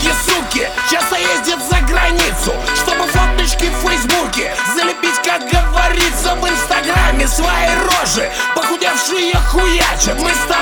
долгие сутки. Часто ездят за границу Чтобы фоточки в фейсбуке Залепить, как говорится, в инстаграме Свои рожи. Похудевшие хуячат Мы стали